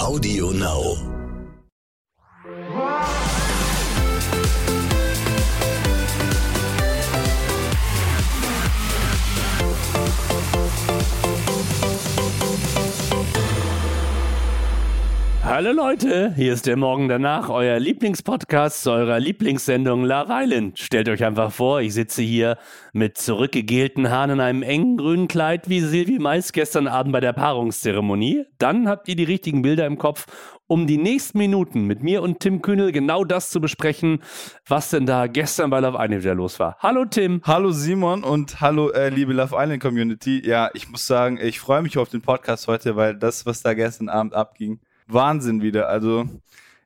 Audio Now. Hallo Leute, hier ist der Morgen danach, euer Lieblingspodcast zu eurer Lieblingssendung Love Island. Stellt euch einfach vor, ich sitze hier mit zurückgegelten Haaren in einem engen grünen Kleid wie Silvi Mais gestern Abend bei der Paarungszeremonie. Dann habt ihr die richtigen Bilder im Kopf, um die nächsten Minuten mit mir und Tim Kühnel genau das zu besprechen, was denn da gestern bei Love Island wieder los war. Hallo Tim. Hallo Simon und hallo äh, liebe Love Island Community. Ja, ich muss sagen, ich freue mich auf den Podcast heute, weil das, was da gestern Abend abging, Wahnsinn wieder. Also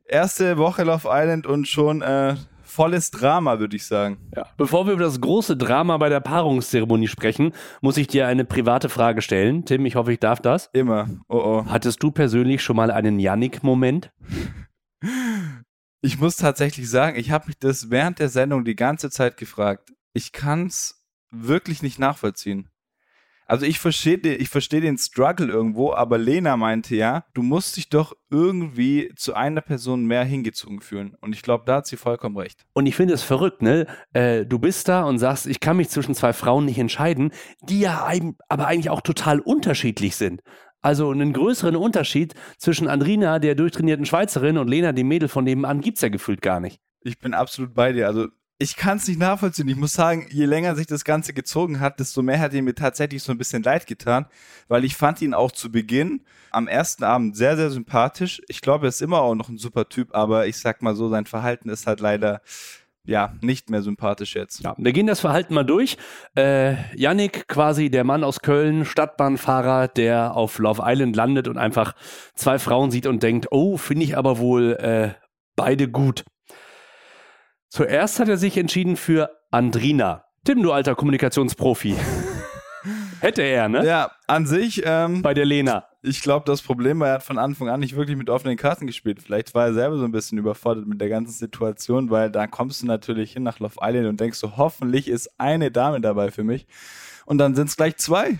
erste Woche Love Island und schon äh, volles Drama, würde ich sagen. Ja. Bevor wir über das große Drama bei der Paarungszeremonie sprechen, muss ich dir eine private Frage stellen. Tim, ich hoffe, ich darf das. Immer. Oh oh. Hattest du persönlich schon mal einen Yannick-Moment? Ich muss tatsächlich sagen, ich habe mich das während der Sendung die ganze Zeit gefragt. Ich kann es wirklich nicht nachvollziehen. Also ich verstehe ich versteh den Struggle irgendwo, aber Lena meinte ja, du musst dich doch irgendwie zu einer Person mehr hingezogen fühlen. Und ich glaube, da hat sie vollkommen recht. Und ich finde es verrückt, ne? Äh, du bist da und sagst, ich kann mich zwischen zwei Frauen nicht entscheiden, die ja aber eigentlich auch total unterschiedlich sind. Also einen größeren Unterschied zwischen Andrina, der durchtrainierten Schweizerin, und Lena, dem Mädel von nebenan, gibt es ja gefühlt gar nicht. Ich bin absolut bei dir. Also ich kann es nicht nachvollziehen. Ich muss sagen, je länger sich das Ganze gezogen hat, desto mehr hat er mir tatsächlich so ein bisschen leid getan, weil ich fand ihn auch zu Beginn am ersten Abend sehr, sehr sympathisch. Ich glaube, er ist immer auch noch ein super Typ, aber ich sag mal so, sein Verhalten ist halt leider ja, nicht mehr sympathisch jetzt. Ja, wir gehen das Verhalten mal durch. Äh, Yannick, quasi der Mann aus Köln, Stadtbahnfahrer, der auf Love Island landet und einfach zwei Frauen sieht und denkt, oh, finde ich aber wohl äh, beide gut. Zuerst hat er sich entschieden für Andrina. Tim, du alter Kommunikationsprofi. Hätte er, ne? Ja, an sich. Ähm, Bei der Lena. Ich glaube, das Problem war, er hat von Anfang an nicht wirklich mit offenen Karten gespielt. Vielleicht war er selber so ein bisschen überfordert mit der ganzen Situation, weil da kommst du natürlich hin nach Love Island und denkst so, hoffentlich ist eine Dame dabei für mich. Und dann sind es gleich zwei.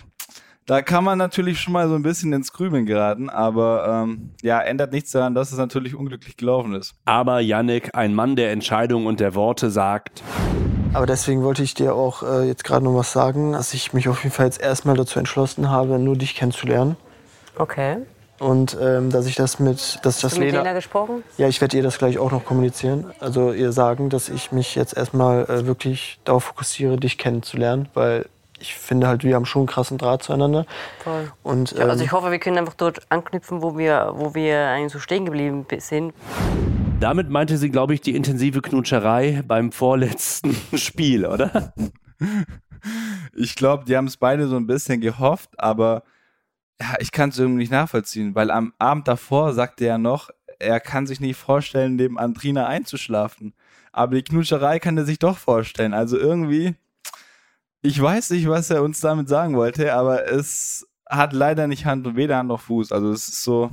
Da kann man natürlich schon mal so ein bisschen ins Grübeln geraten, aber ähm, ja, ändert nichts daran, dass es natürlich unglücklich gelaufen ist. Aber Yannick, ein Mann der Entscheidung und der Worte, sagt. Aber deswegen wollte ich dir auch äh, jetzt gerade noch was sagen, dass ich mich auf jeden Fall jetzt erstmal dazu entschlossen habe, nur dich kennenzulernen. Okay. Und ähm, dass ich das mit, dass Hast das du mit Lena, Lena gesprochen? ja, ich werde ihr das gleich auch noch kommunizieren. Also ihr sagen, dass ich mich jetzt erstmal äh, wirklich darauf fokussiere, dich kennenzulernen, weil ich finde halt, wir haben schon einen krassen Draht zueinander. Voll. Und Ja, also ähm, ich hoffe, wir können einfach dort anknüpfen, wo wir, wo wir eigentlich so stehen geblieben sind. Damit meinte sie, glaube ich, die intensive Knutscherei beim vorletzten Spiel, oder? Ich glaube, die haben es beide so ein bisschen gehofft, aber ja, ich kann es irgendwie nicht nachvollziehen, weil am Abend davor sagte er noch, er kann sich nicht vorstellen, neben Andrina einzuschlafen. Aber die Knutscherei kann er sich doch vorstellen. Also irgendwie, ich weiß nicht, was er uns damit sagen wollte, aber es hat leider nicht Hand und weder Hand noch Fuß. Also es ist so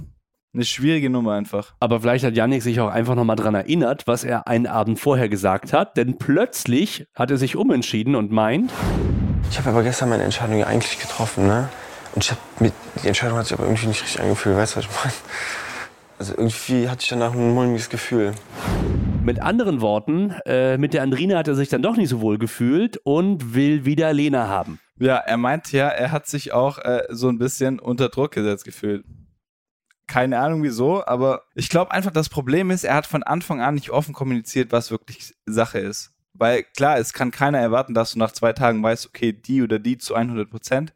eine schwierige Nummer einfach. Aber vielleicht hat Yannick sich auch einfach nochmal dran erinnert, was er einen Abend vorher gesagt hat, denn plötzlich hat er sich umentschieden und meint, ich habe aber gestern meine Entscheidung ja eigentlich getroffen, ne? Und ich habe mit die Entscheidung hat sich aber irgendwie nicht richtig angefühlt, weißt du, was ich meine? Also irgendwie hatte ich danach ein mulmiges Gefühl. Mit anderen Worten, äh, mit der Andrina hat er sich dann doch nicht so wohl gefühlt und will wieder Lena haben. Ja, er meint ja, er hat sich auch äh, so ein bisschen unter Druck gesetzt gefühlt. Keine Ahnung wieso, aber ich glaube einfach, das Problem ist, er hat von Anfang an nicht offen kommuniziert, was wirklich Sache ist. Weil klar, es kann keiner erwarten, dass du nach zwei Tagen weißt, okay, die oder die zu 100 Prozent.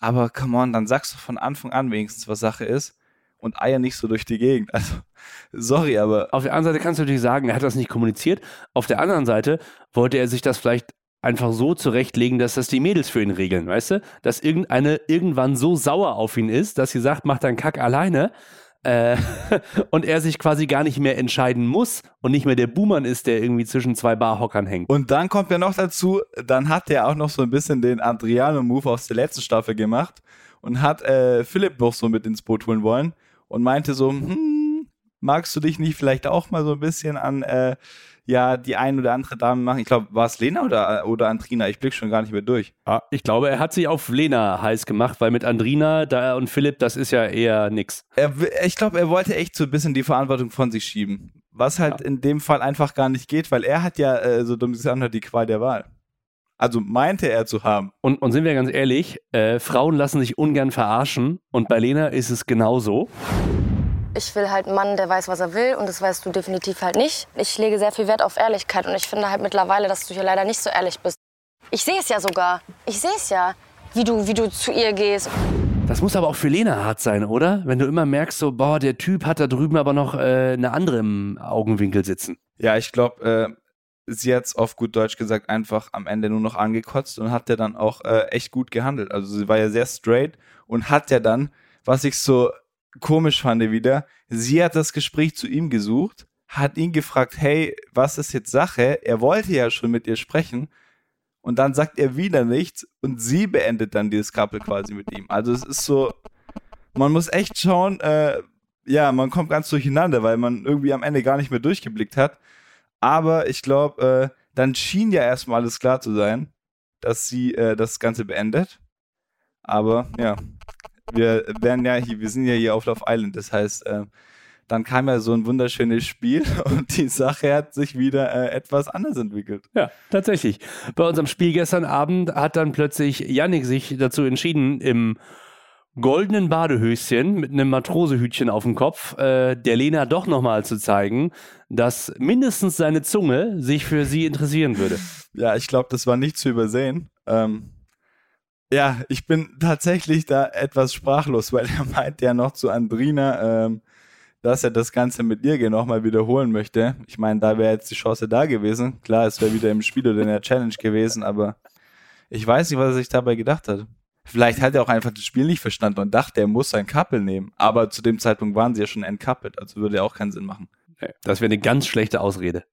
Aber come on, dann sagst du von Anfang an wenigstens, was Sache ist und eier nicht so durch die Gegend. Also, sorry, aber Auf der anderen Seite kannst du natürlich sagen, er hat das nicht kommuniziert. Auf der anderen Seite wollte er sich das vielleicht einfach so zurechtlegen, dass das die Mädels für ihn regeln, weißt du? Dass irgendeine irgendwann so sauer auf ihn ist, dass sie sagt, mach deinen Kack alleine. Äh, und er sich quasi gar nicht mehr entscheiden muss und nicht mehr der Buhmann ist, der irgendwie zwischen zwei Barhockern hängt. Und dann kommt ja noch dazu, dann hat er auch noch so ein bisschen den Adriano-Move aus der letzten Staffel gemacht und hat äh, Philipp noch so mit ins Boot holen wollen und meinte so, hm, magst du dich nicht vielleicht auch mal so ein bisschen an äh, ja die ein oder andere Dame machen? Ich glaube, war es Lena oder, oder Andrina? Ich blick schon gar nicht mehr durch. Ah, ich glaube, er hat sich auf Lena heiß gemacht, weil mit Andrina da und Philipp, das ist ja eher nix. Er, ich glaube, er wollte echt so ein bisschen die Verantwortung von sich schieben. Was halt ja. in dem Fall einfach gar nicht geht, weil er hat ja, äh, so dumm gesagt, die Qual der Wahl. Also meinte er zu haben. Und, und sind wir ganz ehrlich, äh, Frauen lassen sich ungern verarschen und bei Lena ist es genauso. Ich will halt einen Mann, der weiß, was er will und das weißt du definitiv halt nicht. Ich lege sehr viel Wert auf Ehrlichkeit und ich finde halt mittlerweile, dass du hier leider nicht so ehrlich bist. Ich sehe es ja sogar. Ich sehe es ja, wie du, wie du zu ihr gehst. Das muss aber auch für Lena hart sein, oder? Wenn du immer merkst, so, boah, der Typ hat da drüben aber noch äh, eine andere im Augenwinkel sitzen. Ja, ich glaube, äh, sie hat auf gut Deutsch gesagt einfach am Ende nur noch angekotzt und hat ja dann auch äh, echt gut gehandelt. Also sie war ja sehr straight und hat ja dann, was ich so komisch fand wieder, sie hat das Gespräch zu ihm gesucht, hat ihn gefragt, hey, was ist jetzt Sache? Er wollte ja schon mit ihr sprechen und dann sagt er wieder nichts und sie beendet dann dieses Couple quasi mit ihm. Also es ist so, man muss echt schauen, äh, ja, man kommt ganz durcheinander, weil man irgendwie am Ende gar nicht mehr durchgeblickt hat. Aber ich glaube, äh, dann schien ja erstmal alles klar zu sein, dass sie äh, das Ganze beendet. Aber ja, wir werden ja hier, wir sind ja hier auf Love Island, das heißt, äh, dann kam ja so ein wunderschönes Spiel und die Sache hat sich wieder äh, etwas anders entwickelt. Ja, tatsächlich. Bei unserem Spiel gestern Abend hat dann plötzlich Yannick sich dazu entschieden, im goldenen Badehöschen mit einem Matrosehütchen auf dem Kopf äh, der Lena doch nochmal zu zeigen, dass mindestens seine Zunge sich für sie interessieren würde. Ja, ich glaube, das war nicht zu übersehen. Ähm, ja, ich bin tatsächlich da etwas sprachlos, weil er meint ja noch zu Andrina, ähm, dass er das Ganze mit ihr nochmal wiederholen möchte. Ich meine, da wäre jetzt die Chance da gewesen. Klar, es wäre wieder im Spiel oder in der Challenge gewesen, aber ich weiß nicht, was er sich dabei gedacht hat. Vielleicht hat er auch einfach das Spiel nicht verstanden und dachte, er muss sein Couple nehmen. Aber zu dem Zeitpunkt waren sie ja schon entkappelt, also würde ja auch keinen Sinn machen. Das wäre eine ganz schlechte Ausrede.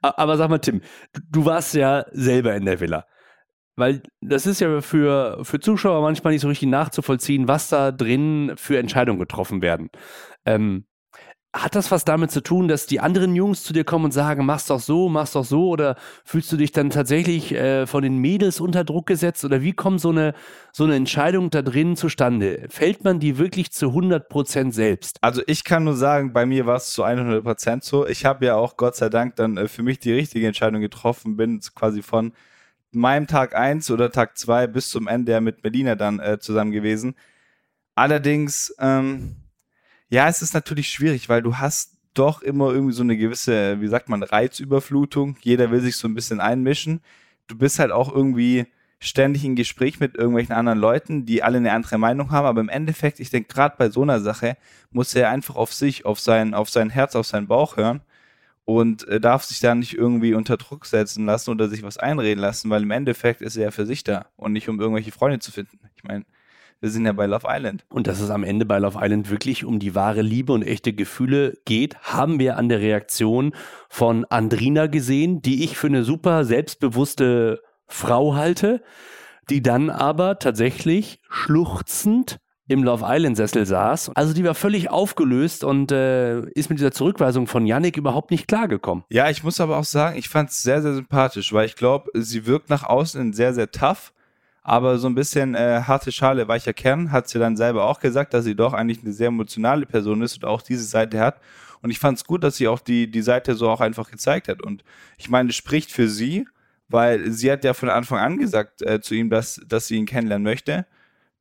Aber sag mal, Tim, du warst ja selber in der Villa. Weil das ist ja für, für Zuschauer manchmal nicht so richtig nachzuvollziehen, was da drin für Entscheidungen getroffen werden. Ähm, hat das was damit zu tun, dass die anderen Jungs zu dir kommen und sagen, mach's doch so, mach's doch so? Oder fühlst du dich dann tatsächlich äh, von den Mädels unter Druck gesetzt? Oder wie kommt so eine, so eine Entscheidung da drin zustande? Fällt man die wirklich zu 100 Prozent selbst? Also ich kann nur sagen, bei mir war es zu 100 Prozent so. Ich habe ja auch Gott sei Dank dann äh, für mich die richtige Entscheidung getroffen, bin quasi von meinem Tag 1 oder Tag 2 bis zum Ende ja mit Melina dann äh, zusammen gewesen. Allerdings, ähm, ja, es ist natürlich schwierig, weil du hast doch immer irgendwie so eine gewisse, wie sagt man, Reizüberflutung. Jeder will sich so ein bisschen einmischen. Du bist halt auch irgendwie ständig in Gespräch mit irgendwelchen anderen Leuten, die alle eine andere Meinung haben. Aber im Endeffekt, ich denke, gerade bei so einer Sache muss er einfach auf sich, auf sein, auf sein Herz, auf seinen Bauch hören und äh, darf sich da nicht irgendwie unter Druck setzen lassen oder sich was einreden lassen, weil im Endeffekt ist er ja für sich da und nicht um irgendwelche Freunde zu finden. Ich meine, wir sind ja bei Love Island. Und dass es am Ende bei Love Island wirklich um die wahre Liebe und echte Gefühle geht, haben wir an der Reaktion von Andrina gesehen, die ich für eine super selbstbewusste Frau halte, die dann aber tatsächlich schluchzend im Love Island Sessel saß. Also die war völlig aufgelöst und äh, ist mit dieser Zurückweisung von Yannick überhaupt nicht klargekommen. Ja, ich muss aber auch sagen, ich fand es sehr, sehr sympathisch, weil ich glaube, sie wirkt nach außen sehr, sehr tough aber so ein bisschen äh, harte Schale, weicher Kern, hat sie dann selber auch gesagt, dass sie doch eigentlich eine sehr emotionale Person ist und auch diese Seite hat. Und ich fand es gut, dass sie auch die, die Seite so auch einfach gezeigt hat. Und ich meine, es spricht für sie, weil sie hat ja von Anfang an gesagt äh, zu ihm, dass, dass sie ihn kennenlernen möchte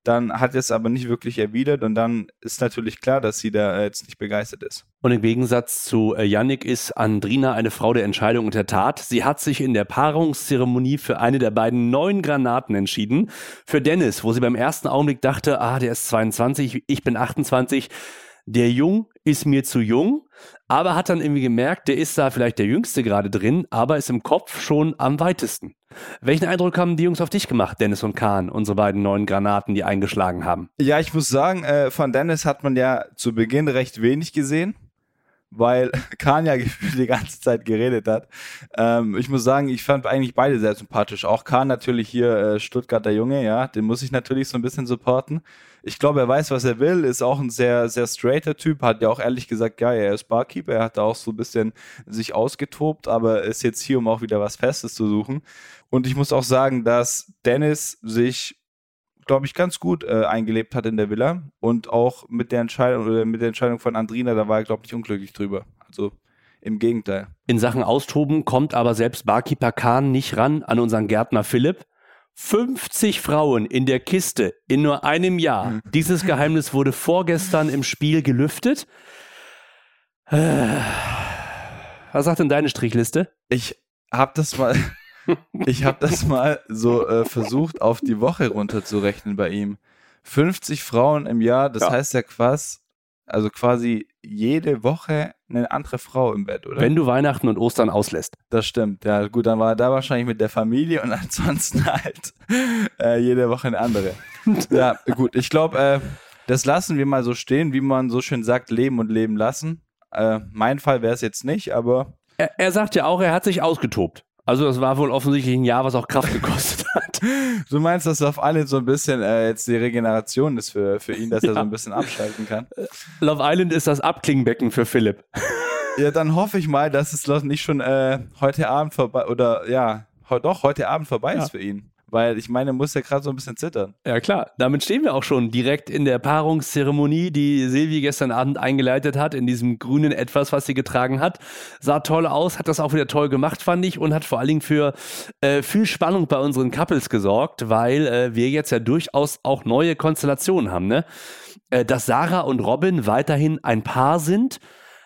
dann hat es aber nicht wirklich erwidert und dann ist natürlich klar, dass sie da jetzt nicht begeistert ist. Und im Gegensatz zu äh, Yannick ist Andrina eine Frau der Entscheidung und der Tat. Sie hat sich in der Paarungszeremonie für eine der beiden neuen Granaten entschieden. Für Dennis, wo sie beim ersten Augenblick dachte, ah, der ist 22, ich bin 28. Der Jung ist mir zu jung, aber hat dann irgendwie gemerkt, der ist da vielleicht der Jüngste gerade drin, aber ist im Kopf schon am weitesten. Welchen Eindruck haben die Jungs auf dich gemacht, Dennis und Kahn, unsere beiden neuen Granaten, die eingeschlagen haben? Ja, ich muss sagen, äh, von Dennis hat man ja zu Beginn recht wenig gesehen, weil Kahn ja gefühlt die ganze Zeit geredet hat. Ähm, ich muss sagen, ich fand eigentlich beide sehr sympathisch. Auch Kahn natürlich hier äh, Stuttgarter Junge, ja, den muss ich natürlich so ein bisschen supporten. Ich glaube, er weiß, was er will, ist auch ein sehr, sehr straighter Typ, hat ja auch ehrlich gesagt, ja, er ist Barkeeper, er hat da auch so ein bisschen sich ausgetobt, aber ist jetzt hier, um auch wieder was Festes zu suchen. Und ich muss auch sagen, dass Dennis sich glaube ich, ganz gut äh, eingelebt hat in der Villa und auch mit der Entscheidung oder mit der Entscheidung von Andrina, da war er, glaube ich, unglücklich drüber. Also im Gegenteil. In Sachen Austoben kommt aber selbst Barkeeper Kahn nicht ran an unseren Gärtner Philipp. 50 Frauen in der Kiste in nur einem Jahr. Mhm. Dieses Geheimnis wurde vorgestern im Spiel gelüftet. Äh, Was sagt denn deine Strichliste? Ich habe das mal, ich habe das mal so äh, versucht, auf die Woche runterzurechnen bei ihm. 50 Frauen im Jahr, das Ja. heißt ja quasi, also quasi jede Woche eine andere Frau im Bett, oder? Wenn du Weihnachten und Ostern auslässt. Das stimmt, ja gut, dann war er da wahrscheinlich mit der Familie und ansonsten halt äh, jede Woche eine andere. Ja, gut, ich glaube, äh, das lassen wir mal so stehen, wie man so schön sagt, leben und leben lassen. Äh, mein Fall wäre es jetzt nicht, aber Er, er sagt ja auch, er hat sich ausgetobt. Also das war wohl offensichtlich ein Jahr, was auch Kraft gekostet hat. du meinst, dass auf alle so ein bisschen äh, jetzt die Regeneration ist für, für ihn, dass er so ein bisschen abschalten kann. Love Island ist das Abklingbecken für Philipp. Ja, dann hoffe ich mal, dass es nicht schon äh, heute Abend vorbei oder ja, doch heute Abend vorbei Ja. ist für ihn. Weil ich meine, muss ja gerade so ein bisschen zittern. Ja klar, damit stehen wir auch schon direkt in der Paarungszeremonie, die Silvi gestern Abend eingeleitet hat, in diesem grünen Etwas, was sie getragen hat. Sah toll aus, hat das auch wieder toll gemacht, fand ich, und hat vor allen Dingen für äh, viel Spannung bei unseren Couples gesorgt, weil äh, wir jetzt ja durchaus auch neue Konstellationen haben, ne? Äh, dass Sarah und Robin weiterhin ein Paar sind.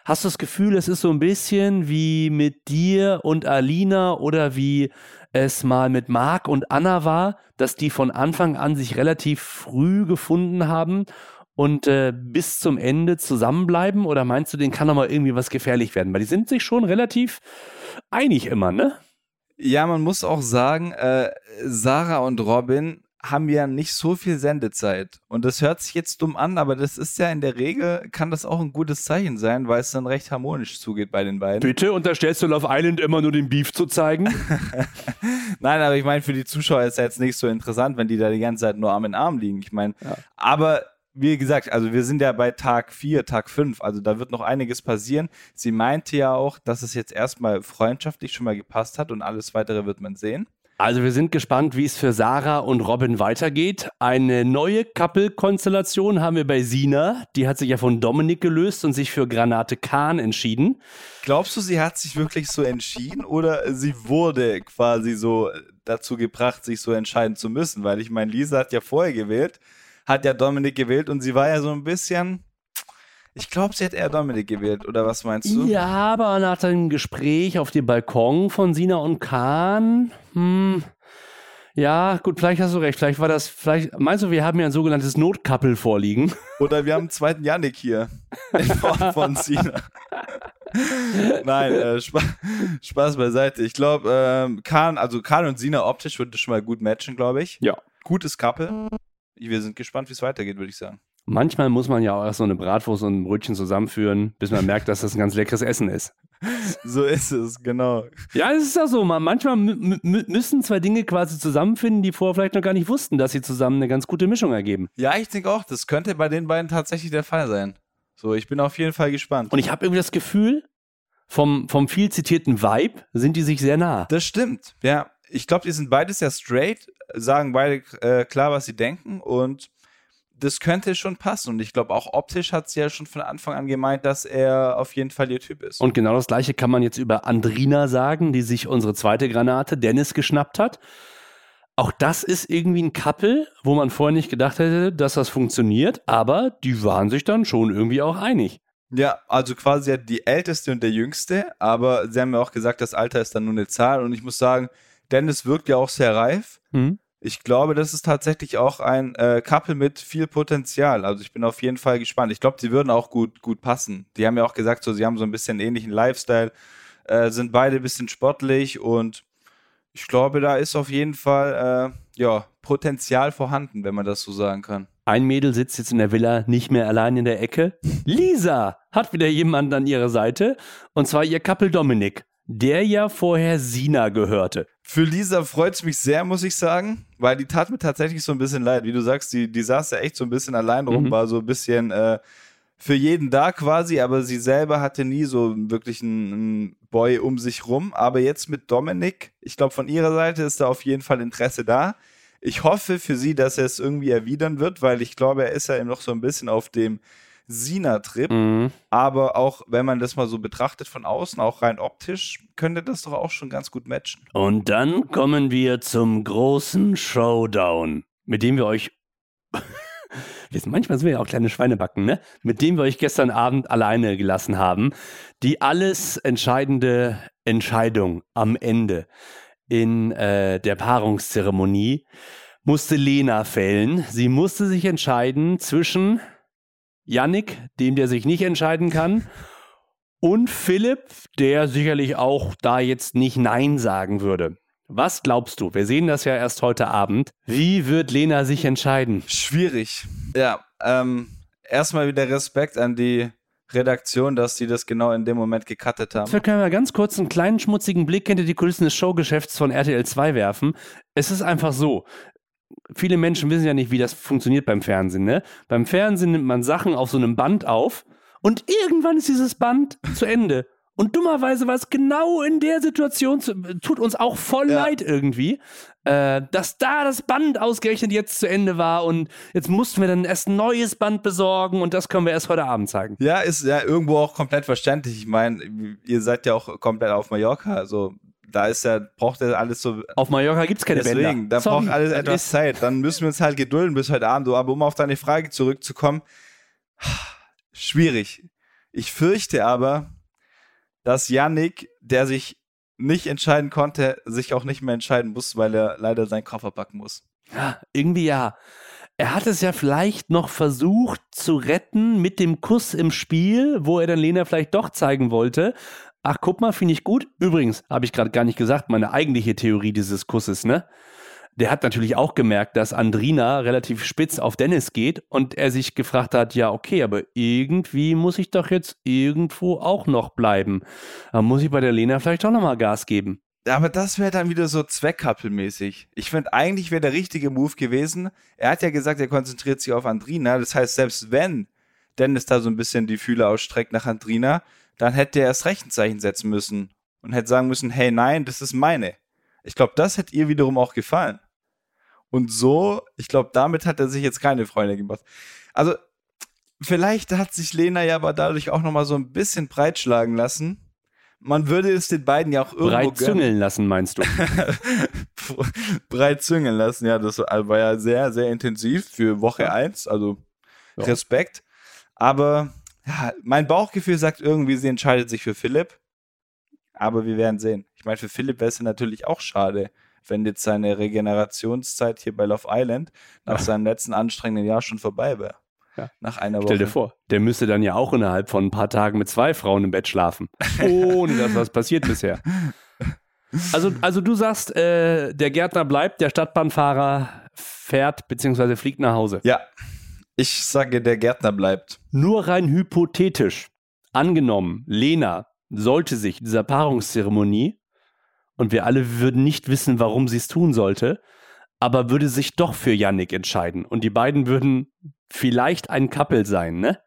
Hast du das Gefühl, es ist so ein bisschen wie mit dir und Alina oder wie es mal mit Marc und Anna war, dass die von Anfang an sich relativ früh gefunden haben und äh, bis zum Ende zusammenbleiben? Oder meinst du, denen kann noch mal irgendwie was gefährlich werden? Weil die sind sich schon relativ einig immer, ne? Ja, man muss auch sagen, äh, Sarah und Robin haben ja nicht so viel Sendezeit. Und das hört sich jetzt dumm an, aber das ist ja in der Regel, kann das auch ein gutes Zeichen sein, weil es dann recht harmonisch zugeht bei den beiden. Bitte unterstellst du Love Island immer nur den Beef zu zeigen? Nein, aber ich meine, für die Zuschauer ist ja jetzt nicht so interessant, wenn die da die ganze Zeit nur Arm in Arm liegen. Ich meine, aber wie gesagt, also wir sind ja bei Tag 4, Tag 5, also da wird noch einiges passieren. Sie meinte ja auch, dass es jetzt erstmal freundschaftlich schon mal gepasst hat und alles weitere wird man sehen. Also wir sind gespannt, wie es für Sarah und Robin weitergeht. Eine neue Couple-Konstellation haben wir bei Sina. Die hat sich ja von Dominik gelöst und sich für Granate Kahn entschieden. Glaubst du, sie hat sich wirklich so entschieden oder sie wurde quasi so dazu gebracht, sich so entscheiden zu müssen? Weil ich meine, Lisa hat ja vorher gewählt, hat ja Dominik gewählt und sie war ja so ein bisschen. Ich glaube, sie hat eher Dominik gewählt, oder was meinst du? Ja, aber nach dem Gespräch auf dem Balkon von Sina und Kahn, hm, ja, gut, vielleicht hast du recht. Vielleicht war das, vielleicht, meinst du, wir haben ja ein sogenanntes Notkappel vorliegen? Oder wir haben einen zweiten Yannick hier. In Form von Sina. Nein, äh, Spa Spaß beiseite. Ich glaube, ähm, Kahn, also Kahn und Sina optisch würde schon mal gut matchen, glaube ich. Ja. Gutes Couple. Wir sind gespannt, wie es weitergeht, würde ich sagen. Manchmal muss man ja auch erst so eine Bratwurst und ein Brötchen zusammenführen, bis man merkt, dass das ein ganz leckeres Essen ist. So ist es, genau. Ja, es ist ja so. Man, manchmal mü- mü- müssen zwei Dinge quasi zusammenfinden, die vorher vielleicht noch gar nicht wussten, dass sie zusammen eine ganz gute Mischung ergeben. Ja, ich denke auch, das könnte bei den beiden tatsächlich der Fall sein. So, ich bin auf jeden Fall gespannt. Und ich habe irgendwie das Gefühl, vom, vom viel zitierten Vibe sind die sich sehr nah. Das stimmt. Ja, ich glaube, die sind beides ja straight, sagen beide äh, klar, was sie denken und das könnte schon passen. Und ich glaube, auch optisch hat sie ja schon von Anfang an gemeint, dass er auf jeden Fall ihr Typ ist. Und genau das gleiche kann man jetzt über Andrina sagen, die sich unsere zweite Granate, Dennis, geschnappt hat. Auch das ist irgendwie ein Couple, wo man vorher nicht gedacht hätte, dass das funktioniert, aber die waren sich dann schon irgendwie auch einig. ja, also quasi die älteste und der jüngste, aber sie haben ja auch gesagt, das Alter ist dann nur eine Zahl. Und ich muss sagen, Dennis wirkt ja auch sehr reif. Hm? Ich glaube, das ist tatsächlich auch ein äh, Couple mit viel Potenzial. Also ich bin auf jeden Fall gespannt. Ich glaube, die würden auch gut, gut passen. Die haben ja auch gesagt, so, sie haben so ein bisschen ähnlichen Lifestyle, äh, sind beide ein bisschen sportlich und ich glaube, da ist auf jeden Fall, äh, ja, Potenzial vorhanden, wenn man das so sagen kann. Ein Mädel sitzt jetzt in der Villa nicht mehr allein in der Ecke. Lisa hat wieder jemanden an ihrer Seite. Und zwar ihr Couple Dominik, der ja vorher Sina gehörte. Für Lisa freut es mich sehr, muss ich sagen, weil die tat mir tatsächlich so ein bisschen leid. Wie du sagst, die, die saß ja echt so ein bisschen allein rum, Mhm. war so ein bisschen äh, für jeden da quasi, aber sie selber hatte nie so wirklich einen, einen Boy um sich rum. Aber jetzt mit Dominik, ich glaube, von ihrer Seite ist da auf jeden Fall Interesse da. Ich hoffe für sie, dass er es irgendwie erwidern wird, weil ich glaube, er ist ja noch so ein bisschen auf dem Sina-Trip. Mhm. Aber auch, wenn man das mal so betrachtet von außen, auch rein optisch, könnte das doch auch schon ganz gut matchen. Und dann kommen wir zum großen Showdown, mit dem wir euch. Wir sind, manchmal sind wir ja auch kleine Schweinebacken, ne? Mit dem wir euch gestern Abend alleine gelassen haben. Die alles entscheidende Entscheidung am Ende in äh, der Paarungszeremonie musste Lena fällen. Sie musste sich entscheiden zwischen Yannick, dem der sich nicht entscheiden kann, und Philipp, der sicherlich auch da jetzt nicht Nein sagen würde. Was glaubst du? Wir sehen das ja erst heute Abend. Wie wird Lena sich entscheiden? Schwierig. Ja, ähm, erstmal wieder Respekt an die Redaktion, dass die das genau in dem Moment gecuttet haben. Wir können mal ganz kurz einen kleinen schmutzigen Blick hinter die Kulissen des Showgeschäfts von RTL 2 werfen. Es ist einfach so. Viele Menschen wissen ja nicht, wie das funktioniert beim Fernsehen. Ne? Beim Fernsehen nimmt man Sachen auf so einem Band auf und irgendwann ist dieses Band zu Ende. Und dummerweise war es genau in der Situation, tut uns auch voll Ja. leid irgendwie, äh, dass da das Band ausgerechnet jetzt zu Ende war und jetzt mussten wir dann erst ein neues Band besorgen und das können wir erst heute Abend zeigen. Ja, ist ja irgendwo auch komplett verständlich. Ich meine, ihr seid ja auch komplett auf Mallorca, also da ist ja, braucht ja alles so. Auf Mallorca gibt es keine Deswegen, Bänder. da Sorry, braucht alles etwas Zeit. Dann müssen wir uns halt gedulden bis heute Abend. Aber um auf deine Frage zurückzukommen, schwierig. Ich fürchte aber, dass Yannick, der sich nicht entscheiden konnte, sich auch nicht mehr entscheiden muss, weil er leider seinen Koffer packen muss. Ja, irgendwie ja. Er hat es ja vielleicht noch versucht zu retten mit dem Kuss im Spiel, wo er dann Lena vielleicht doch zeigen wollte. Ach, guck mal, finde ich gut. Übrigens, habe ich gerade gar nicht gesagt, meine eigentliche Theorie dieses Kusses, ne? Der hat natürlich auch gemerkt, dass Andrina relativ spitz auf Dennis geht und er sich gefragt hat, ja, okay, aber irgendwie muss ich doch jetzt irgendwo auch noch bleiben. Da muss ich bei der Lena vielleicht auch nochmal Gas geben. Aber das wäre dann wieder so Zweckkappelmäßig. Ich finde, eigentlich wäre der richtige Move gewesen. Er hat ja gesagt, er konzentriert sich auf Andrina. Das heißt, selbst wenn Dennis da so ein bisschen die Fühler ausstreckt nach Andrina, dann hätte er erst recht ein Zeichen setzen müssen und hätte sagen müssen, hey, nein, das ist meine. Ich glaube, das hätte ihr wiederum auch gefallen. Und so, ich glaube, damit hat er sich jetzt keine Freunde gemacht. Also, vielleicht hat sich Lena ja aber dadurch auch nochmal so ein bisschen breitschlagen lassen. Man würde es den beiden ja auch irgendwo Breit züngeln lassen, meinst du? breit züngeln lassen. Ja, das war ja sehr, sehr intensiv für Woche 1. Also Ja. Respekt. Aber ja, mein Bauchgefühl sagt irgendwie, sie entscheidet sich für Philipp. Aber wir werden sehen. Ich meine, für Philipp wäre es natürlich auch schade, wenn jetzt seine Regenerationszeit hier bei Love Island nach Ja. seinem letzten anstrengenden Jahr schon vorbei wäre. Ja. Nach einer Woche. Stell dir vor, der müsste dann ja auch innerhalb von ein paar Tagen mit zwei Frauen im Bett schlafen. Ohne dass was passiert bisher. Also, also du sagst, äh, der Gärtner bleibt, der Stadtbahnfahrer fährt bzw. fliegt nach Hause. Ja, ich sage, der Gärtner bleibt. Nur rein hypothetisch. Angenommen, Lena sollte sich dieser Paarungszeremonie und wir alle würden nicht wissen, warum sie es tun sollte, aber würde sich doch für Yannick entscheiden und die beiden würden vielleicht ein Couple sein, ne?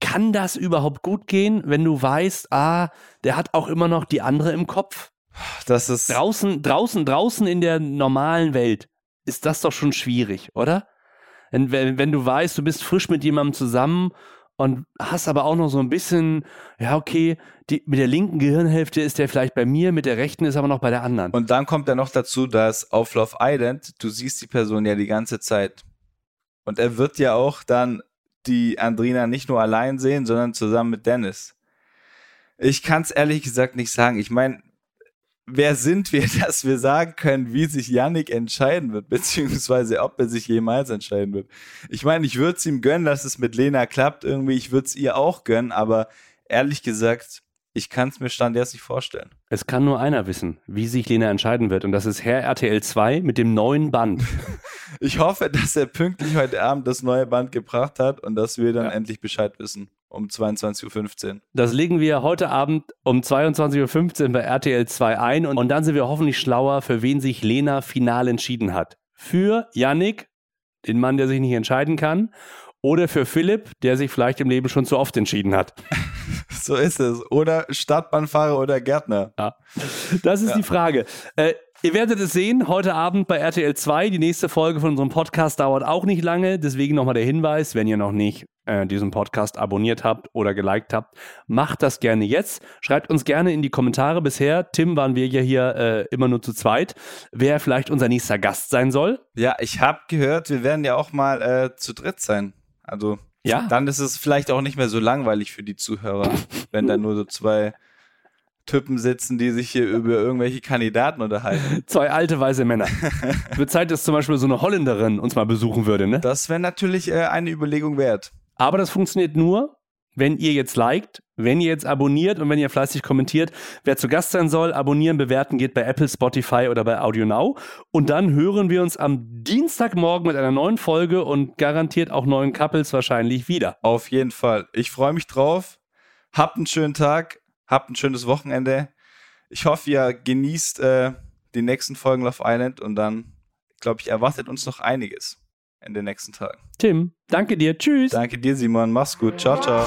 Kann das überhaupt gut gehen, wenn du weißt, ah, der hat auch immer noch die andere im Kopf? Das ist. Draußen, draußen, draußen in der normalen Welt ist das doch schon schwierig, oder? Wenn, wenn, du weißt, du bist frisch mit jemandem zusammen und hast aber auch noch so ein bisschen, ja, okay, die, mit der linken Gehirnhälfte ist der vielleicht bei mir, mit der rechten ist aber noch bei der anderen. Und dann kommt ja noch dazu, dass auf Love Island, du siehst die Person ja die ganze Zeit. Und er wird ja auch dann die Andrina nicht nur allein sehen, sondern zusammen mit Dennis. Ich kann es ehrlich gesagt nicht sagen. Ich meine, wer sind wir, dass wir sagen können, wie sich Yannick entscheiden wird, beziehungsweise ob er sich jemals entscheiden wird. Ich meine, ich würde es ihm gönnen, dass es mit Lena klappt irgendwie. Ich würde es ihr auch gönnen, aber ehrlich gesagt, ich kann es mir stand jetzt nicht vorstellen. Es kann nur einer wissen, wie sich Lena entscheiden wird. Und das ist Herr RTL 2 mit dem neuen Band. Ich hoffe, dass er pünktlich heute Abend das neue Band gebracht hat und dass wir dann Ja. endlich Bescheid wissen. Um 22.15 Uhr. Das legen wir heute Abend um 22.15 Uhr bei RTL 2 ein. Und, und dann sind wir hoffentlich schlauer, für wen sich Lena final entschieden hat. Für Yannick, den Mann, der sich nicht entscheiden kann. Oder für Philipp, der sich vielleicht im Leben schon zu oft entschieden hat. So ist es. Oder Stadtbahnfahrer oder Gärtner. Das ist Ja. die Frage. Äh, ihr werdet es sehen, heute Abend bei RTL 2. Die nächste Folge von unserem Podcast dauert auch nicht lange. Deswegen nochmal der Hinweis, wenn ihr noch nicht äh, diesen Podcast abonniert habt oder geliked habt, macht das gerne jetzt. Schreibt uns gerne in die Kommentare. Bisher, Tim, waren wir ja hier äh, immer nur zu zweit. Wer vielleicht unser nächster Gast sein soll. Ja, ich habe gehört, wir werden ja auch mal äh, zu dritt sein. Also Ja. dann ist es vielleicht auch nicht mehr so langweilig für die Zuhörer, wenn da nur so zwei Typen sitzen, die sich hier über irgendwelche Kandidaten unterhalten. Zwei alte weiße Männer. Wird Zeit, dass zum Beispiel so eine Holländerin uns mal besuchen würde, ne? Das wäre natürlich äh, eine Überlegung wert. Aber das funktioniert nur, wenn ihr jetzt liked, wenn ihr jetzt abonniert und wenn ihr fleißig kommentiert. Wer zu Gast sein soll, abonnieren, bewerten geht bei Apple, Spotify oder bei Audio Now. Und dann hören wir uns am Dienstagmorgen mit einer neuen Folge und garantiert auch neuen Couples wahrscheinlich wieder. Auf jeden Fall. Ich freue mich drauf. Habt einen schönen Tag. Habt ein schönes Wochenende. Ich hoffe, ihr genießt äh, die nächsten Folgen Love Island und dann, glaube ich, erwartet uns noch einiges in den nächsten Tagen. Tim, danke dir. Tschüss. Danke dir, Simon. Mach's gut. Ciao, ciao.